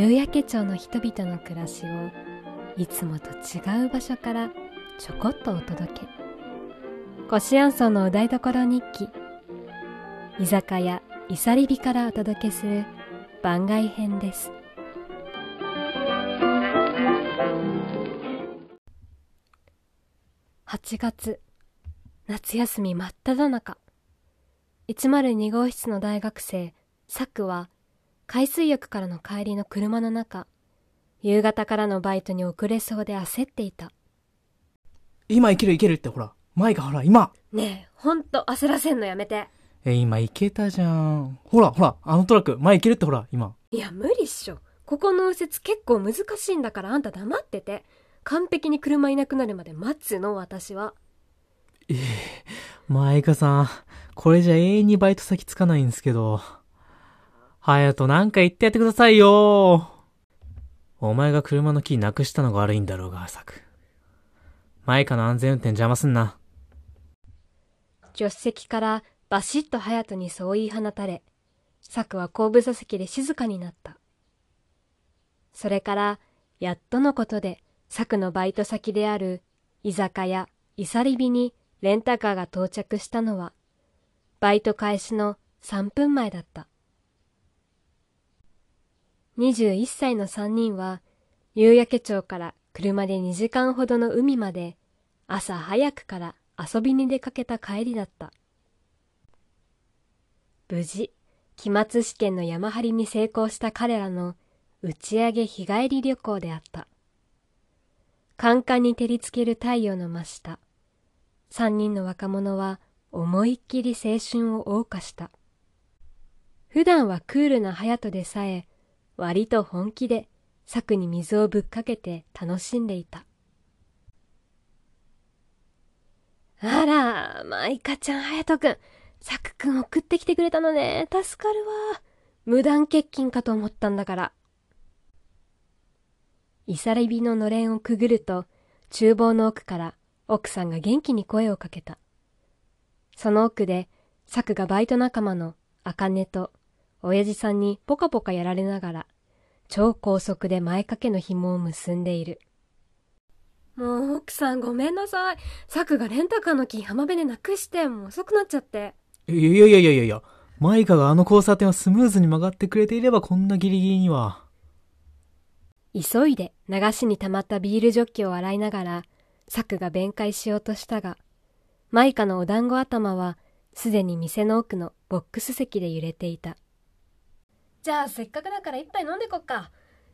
夕焼け町の人々の暮らしをいつもと違う場所からちょこっとお届け。コシアンソンのお台所日記。居酒屋いさりびからお届けする番外編です。8月夏休み真っ只中。102号室の大学生サクは海水浴からの帰りの車の中夕方からのバイトに遅れそうで焦っていた今いけるいけるってほら。マイカほら、今。ねえほんと焦らせんのやめてえ、今いけたじゃん。ほら、ほら、あのトラック、前いけるってほら、今。いや無理っしょここの右折結構難しいんだからあんた黙ってて完璧に車いなくなるまで待つの私はええマイカさん、これじゃ永遠にバイト先つかないんですけど。ハヤトなんか言ってやってくださいよ。お前が車のキーなくしたのが悪いんだろうが、サク。マイカの安全運転邪魔すんな。助手席からバシッと隼人にそう言い放たれサクは後部座席で静かになったそれからやっとのことでサクのバイト先である居酒屋イサリビにレンタカーが到着したのはバイト開始の3分前だった21歳の3人は夕焼け町から車で2時間ほどの海まで朝早くから遊びに出かけた帰りだった。無事期末試験の山張りに成功した彼らの打ち上げ日帰り旅行であった。カンカンに照りつける太陽の真下三人の若者は思いっきり青春を謳歌した。普段はクールな隼人でさえ割と本気で柵に水をぶっかけて楽しんでいたあら、マイカちゃん、ハヤトくん。サクくん送ってきてくれたのね。助かるわ。無断欠勤かと思ったんだから。イサレビののれんをくぐると、厨房の奥から奥さんが元気に声をかけた。その奥で、サクがバイト仲間のアカネと親父さんにポカポカやられながら、超高速で前掛けの紐を結んでいる。もう奥さんごめんなさい。サクがレンタカーのキー浜辺でなくして、もう遅くなっちゃって。いやいやいやいやいや、マイカがあの交差点をスムーズに曲がってくれていればこんなギリギリには。急いで流しに溜まったビールジョッキを洗いながら、サクが弁解しようとしたが、マイカのお団子頭はすでに店の奥のボックス席で揺れていた。じゃあせっかくだから一杯飲んでこっか。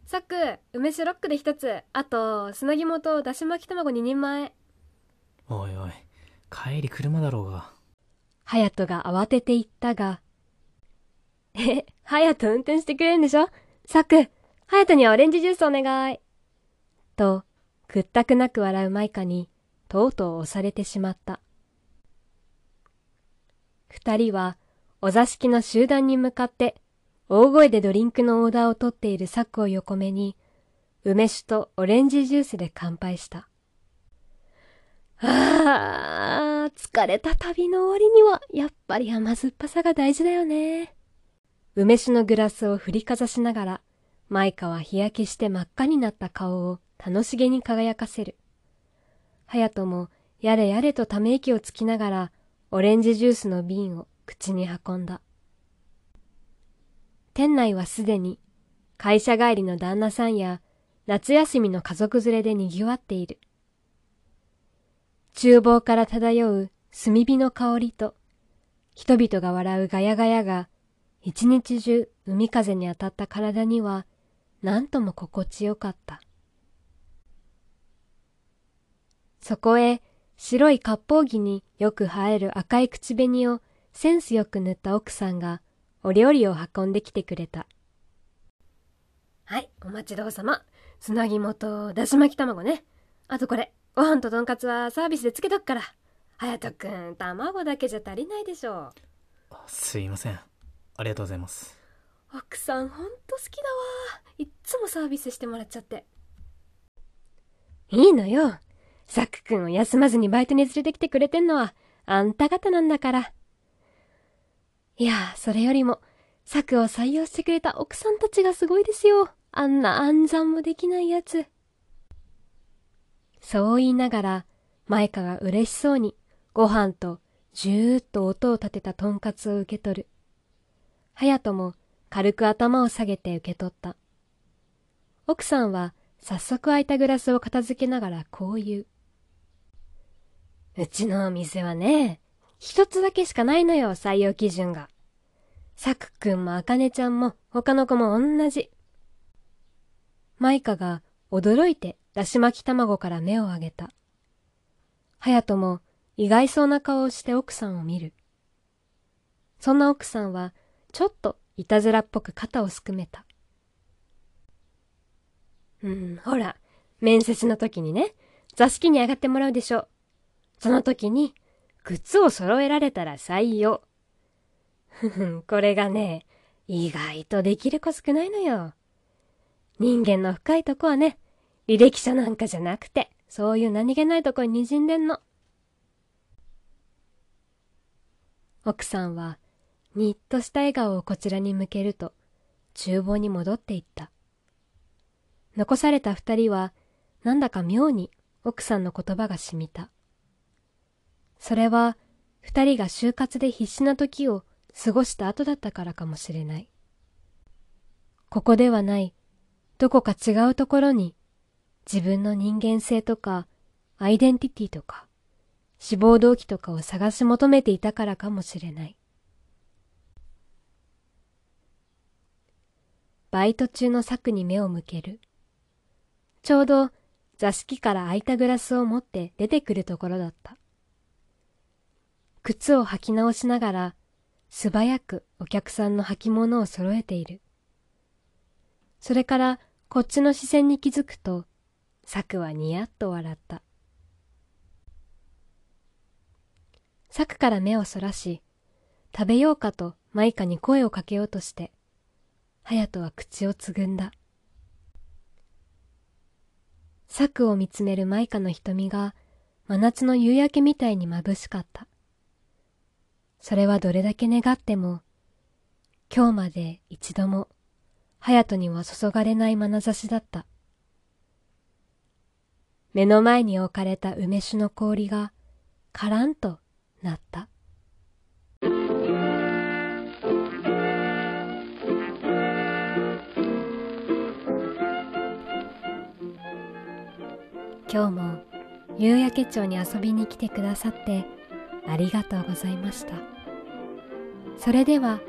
サク、梅酒ロックで一つ。あと、砂肝とだし巻き卵二人前。おいおい、帰り車だろうが。隼人が慌てて言ったが、え、隼人運転してくれるんでしょ？サク、隼人にはオレンジジュースお願い。と、屈託なく笑うマイカに、とうとう押されてしまった。二人は、お座敷の集団に向かって、大声でドリンクのオーダーを取っているサックを横目に、梅酒とオレンジジュースで乾杯した。ああ、疲れた旅の終わりには、やっぱり甘酸っぱさが大事だよね。梅酒のグラスを振りかざしながら、マイカは日焼けして真っ赤になった顔を楽しげに輝かせる。隼人も、やれやれとため息をつきながら、オレンジジュースの瓶を口に運んだ。店内はすでに、会社帰りの旦那さんや、夏休みの家族連れで賑わっている。厨房から漂う炭火の香りと、人々が笑うガヤガヤが、一日中海風に当たった体には、なんとも心地よかった。そこへ、白い割烹着によく映える赤い口紅をセンスよく塗った奥さんが、お料理を運んできてくれた。はい、お待ちどうさま。砂肝とだし巻き卵ね。あとこれ、ご飯ととんかつはサービスでつけとくから。隼人くん、卵だけじゃ足りないでしょ。すいません。ありがとうございます。奥さんほんと好きだわ。いっつもサービスしてもらっちゃって。いいのよ。ザク君を休まずにバイトに連れてきてくれてんのは、あんた方なんだから。いや、それよりも、ザクを採用してくれた奥さんたちがすごいですよ。あんな暗算もできないやつ。そう言いながら、マイカが嬉しそうにご飯とじゅーっと音を立てたとんかつを受け取る。隼人も軽く頭を下げて受け取った。奥さんは早速空いたグラスを片付けながらこう言う。うちのお店はね、一つだけしかないのよ、採用基準が。サクくんもアカネちゃんも他の子も同じ。マイカが驚いてだし巻き卵から目を上げた。隼人も意外そうな顔をして奥さんを見る。そんな奥さんはちょっといたずらっぽく肩をすくめた。うん、ほら、面接の時にね、座敷に上がってもらうでしょう。その時に、靴を揃えられたら採用。ふふん、これがね、意外とできる子少ないのよ。人間の深いとこはね、履歴書なんかじゃなくて、そういう何気ないとこに滲んでんの。奥さんは、にっとした笑顔をこちらに向けると、厨房に戻っていった。残された二人は、なんだか妙に奥さんの言葉がしみた。それは、二人が就活で必死な時を過ごした後だったからかもしれない。ここではない、どこか違うところに、自分の人間性とか、アイデンティティとか、志望動機とかを探し求めていたからかもしれない。バイト中の策に目を向ける。ちょうど座敷から空いたグラスを持って出てくるところだった。靴を履き直しながら素早くお客さんの履物を揃えている。それからこっちの視線に気づくと、サクはニヤッと笑った。サクから目をそらし、食べようかとマイカに声をかけようとして、隼人は口をつぐんだ。サクを見つめるマイカの瞳が真夏の夕焼けみたいに眩しかった。それはどれだけ願っても、今日まで一度も、隼人には注がれない眼差しだった。目の前に置かれた梅酒の氷が、カランとなった。今日も夕焼け町に遊びに来てくださってありがとうございました。それでは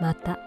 また。